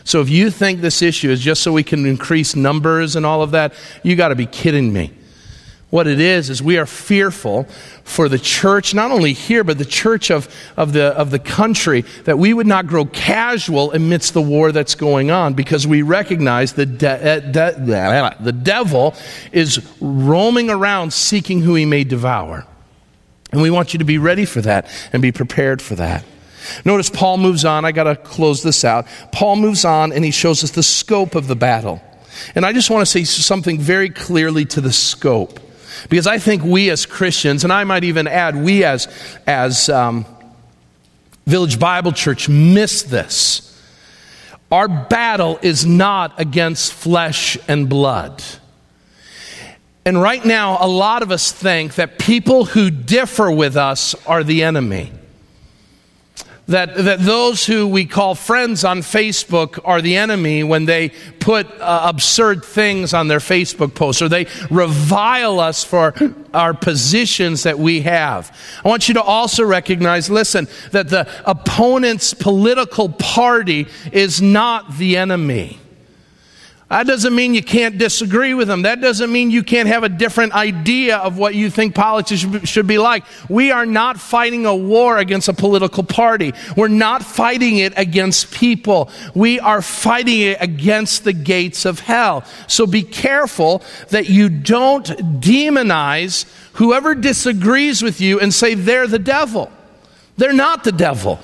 So if you think this issue is just so we can increase numbers and all of that, you got to be kidding me. What it is, is we are fearful for the church, not only here, but the church of, of, the, of the country, that we would not grow casual amidst the war that's going on because we recognize the, de- uh, de- the devil is roaming around seeking who he may devour. And we want you to be ready for that and be prepared for that. Notice Paul moves on. I got to close this out. Paul moves on and he shows us the scope of the battle. And I just want to say something very clearly to the scope. Because I think we as Christians, and I might even add, we as, as um, Village Bible Church miss this. Our battle is not against flesh and blood. And right now, a lot of us think that people who differ with us are the enemy that, that those who we call friends on Facebook are the enemy when they put uh, absurd things on their Facebook posts or they revile us for our positions that we have. I want you to also recognize listen, that the opponent's political party is not the enemy. That doesn't mean you can't disagree with them. That doesn't mean you can't have a different idea of what you think politics should be like. We are not fighting a war against a political party. We're not fighting it against people. We are fighting it against the gates of hell. So be careful that you don't demonize whoever disagrees with you and say they're the devil. They're not the devil.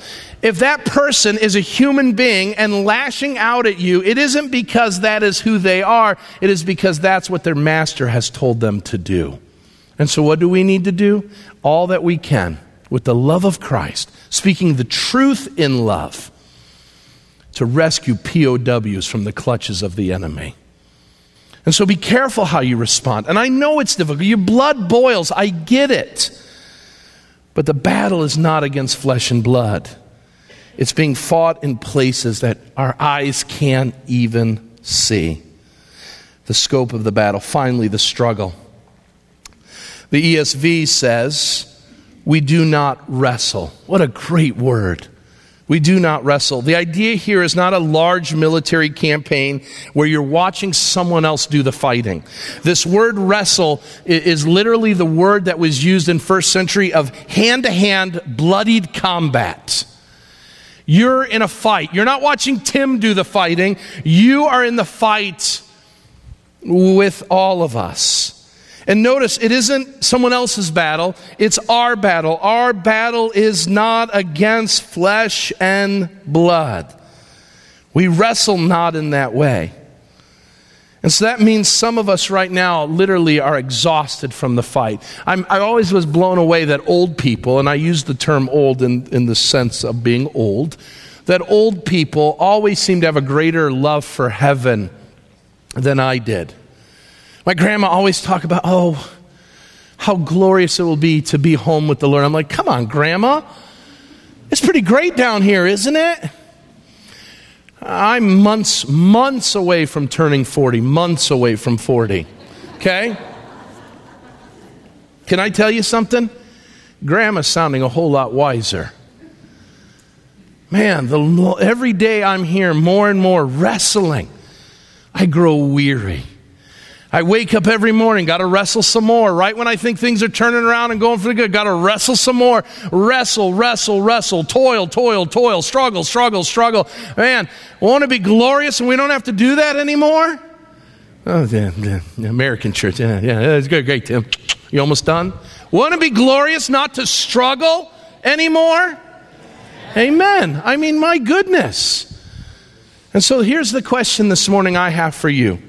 If that person is a human being and lashing out at you, it isn't because that is who they are, it is because that's what their master has told them to do. And so, what do we need to do? All that we can with the love of Christ, speaking the truth in love, to rescue POWs from the clutches of the enemy. And so, be careful how you respond. And I know it's difficult. Your blood boils, I get it. But the battle is not against flesh and blood. It's being fought in places that our eyes can't even see. The scope of the battle. Finally, the struggle. The ESV says, We do not wrestle. What a great word. We do not wrestle. The idea here is not a large military campaign where you're watching someone else do the fighting. This word wrestle is literally the word that was used in first century of hand to hand bloodied combat. You're in a fight. You're not watching Tim do the fighting. You are in the fight with all of us. And notice, it isn't someone else's battle, it's our battle. Our battle is not against flesh and blood. We wrestle not in that way. And so that means some of us right now literally are exhausted from the fight. I'm, i always was blown away that old people, and I use the term old in, in the sense of being old, that old people always seem to have a greater love for heaven than I did. My grandma always talked about, oh, how glorious it will be to be home with the Lord. I'm like, come on, grandma. It's pretty great down here, isn't it? I'm months, months away from turning 40, months away from 40. Okay? Can I tell you something? Grandma's sounding a whole lot wiser. Man, the, every day I'm here more and more wrestling. I grow weary. I wake up every morning, got to wrestle some more. Right when I think things are turning around and going for the good, got to wrestle some more. Wrestle, wrestle, wrestle, toil, toil, toil, struggle, struggle, struggle. Man, won't it be glorious and we don't have to do that anymore? Oh, yeah, yeah. American church. Yeah, yeah, it's good, great, Tim. You almost done? Won't it be glorious not to struggle anymore? Amen. I mean, my goodness. And so here's the question this morning I have for you.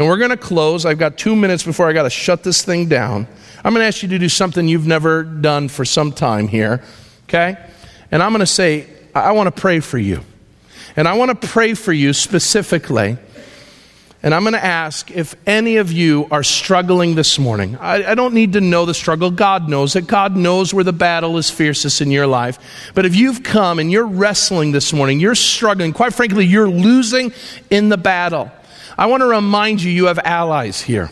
And we're going to close. I've got two minutes before I got to shut this thing down. I'm going to ask you to do something you've never done for some time here, okay? And I'm going to say, I want to pray for you. And I want to pray for you specifically. And I'm going to ask if any of you are struggling this morning. I, I, don't need to know the struggle. God knows it. God knows where the battle is fiercest in your life. But if you've come and you're wrestling this morning, you're struggling, quite frankly, you're losing in the battle. I want to remind you, you have allies here.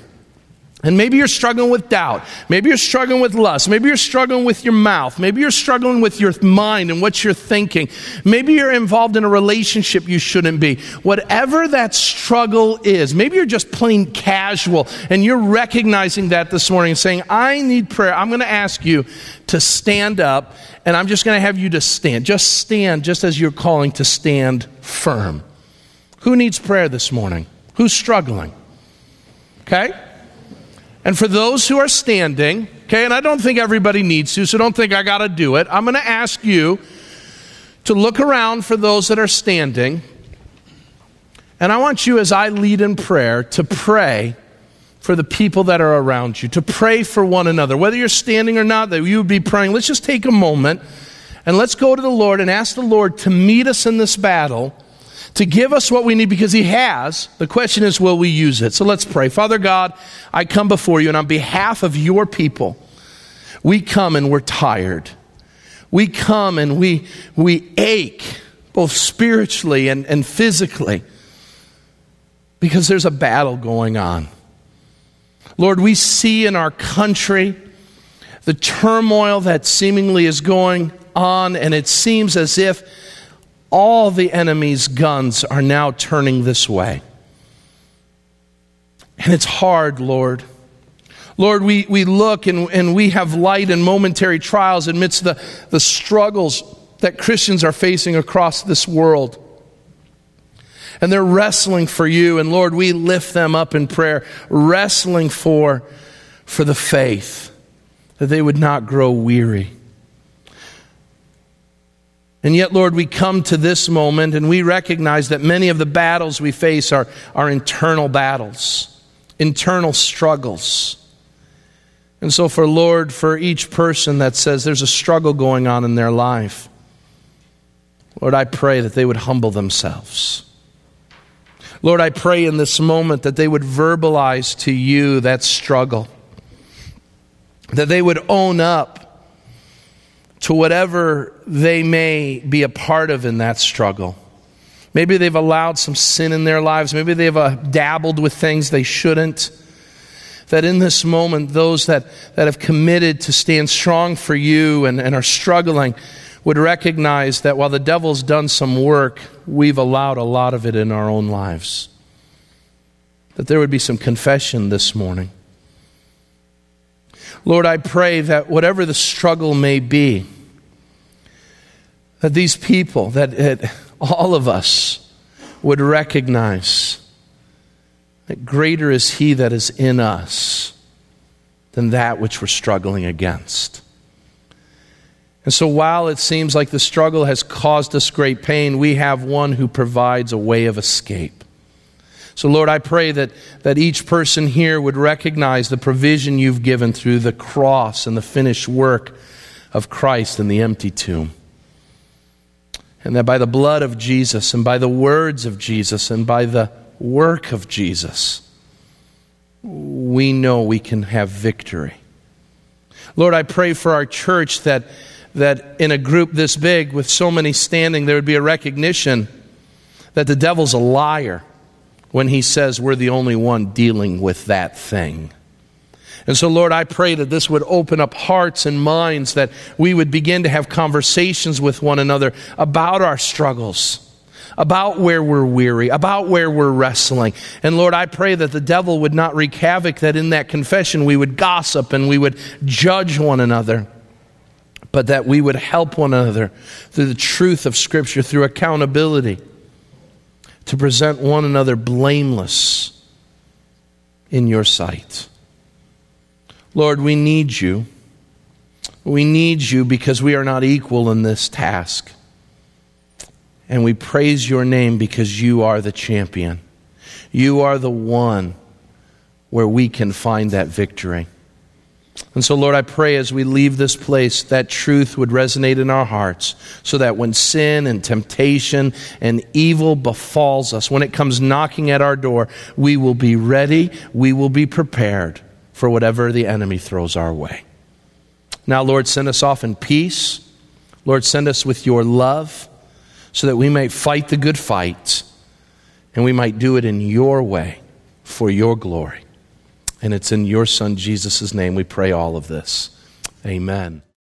And maybe you're struggling with doubt. Maybe you're struggling with lust. Maybe you're struggling with your mouth. Maybe you're struggling with your mind and what you're thinking. Maybe you're involved in a relationship you shouldn't be. Whatever that struggle is, maybe you're just plain casual and you're recognizing that this morning and saying, I need prayer. I'm going to ask you to stand up and I'm just going to have you to stand. Just stand just as you're calling to stand firm. Who needs prayer this morning? Who's struggling? Okay? And for those who are standing, okay, and I don't think everybody needs to, so don't think I got to do it. I'm going to ask you to look around for those that are standing. And I want you, as I lead in prayer, to pray for the people that are around you, to pray for one another. Whether you're standing or not, that you would be praying. Let's just take a moment and let's go to the Lord and ask the Lord to meet us in this battle to give us what we need because He has. The question is, will we use it? So let's pray. Father God, I come before you, and on behalf of your people, we come and we're tired. We come and we, we ache, both spiritually and, and physically, because there's a battle going on. Lord, we see in our country the turmoil that seemingly is going on, and it seems as if all the enemy's guns are now turning this way. And it's hard, Lord. Lord, we, we look and, and we have light and momentary trials amidst the, the struggles that Christians are facing across this world. And they're wrestling for you. And Lord, we lift them up in prayer, wrestling for, for the faith, that they would not grow weary. And yet, Lord, we come to this moment and we recognize that many of the battles we face are, are internal battles, internal struggles. And so, for Lord, for each person that says there's a struggle going on in their life, Lord, I pray that they would humble themselves. Lord, I pray in this moment that they would verbalize to you that struggle, that they would own up to whatever they may be a part of in that struggle. Maybe they've allowed some sin in their lives. Maybe they've uh, dabbled with things they shouldn't. That in this moment, those that, that have committed to stand strong for you and, and are struggling would recognize that while the devil's done some work, we've allowed a lot of it in our own lives. That there would be some confession this morning. Lord, I pray that whatever the struggle may be, that these people, that all of us would recognize that greater is He that is in us than that which we're struggling against. And so, while it seems like the struggle has caused us great pain, we have one who provides a way of escape. So, Lord, I pray that, that each person here would recognize the provision you've given through the cross and the finished work of Christ in the empty tomb. And that by the blood of Jesus and by the words of Jesus and by the work of Jesus, we know we can have victory. Lord, I pray for our church that, that in a group this big with so many standing, there would be a recognition that the devil's a liar when he says we're the only one dealing with that thing. And so, Lord, I pray that this would open up hearts and minds, that we would begin to have conversations with one another about our struggles, about where we're weary, about where we're wrestling. And Lord, I pray that the devil would not wreak havoc, that in that confession we would gossip and we would judge one another, but that we would help one another through the truth of Scripture, through accountability, to present one another blameless in your sight. Lord, we need you. We need you because we are not equal in this task. And we praise your name because you are the champion. You are the one where we can find that victory. And so, Lord, I pray as we leave this place, that truth would resonate in our hearts so that when sin and temptation and evil befalls us, when it comes knocking at our door, we will be ready, we will be prepared for whatever the enemy throws our way. Now, Lord, send us off in peace. Lord, send us with your love so that we may fight the good fight and we might do it in your way for your glory. And it's in your Son, Jesus' name, we pray all of this. Amen.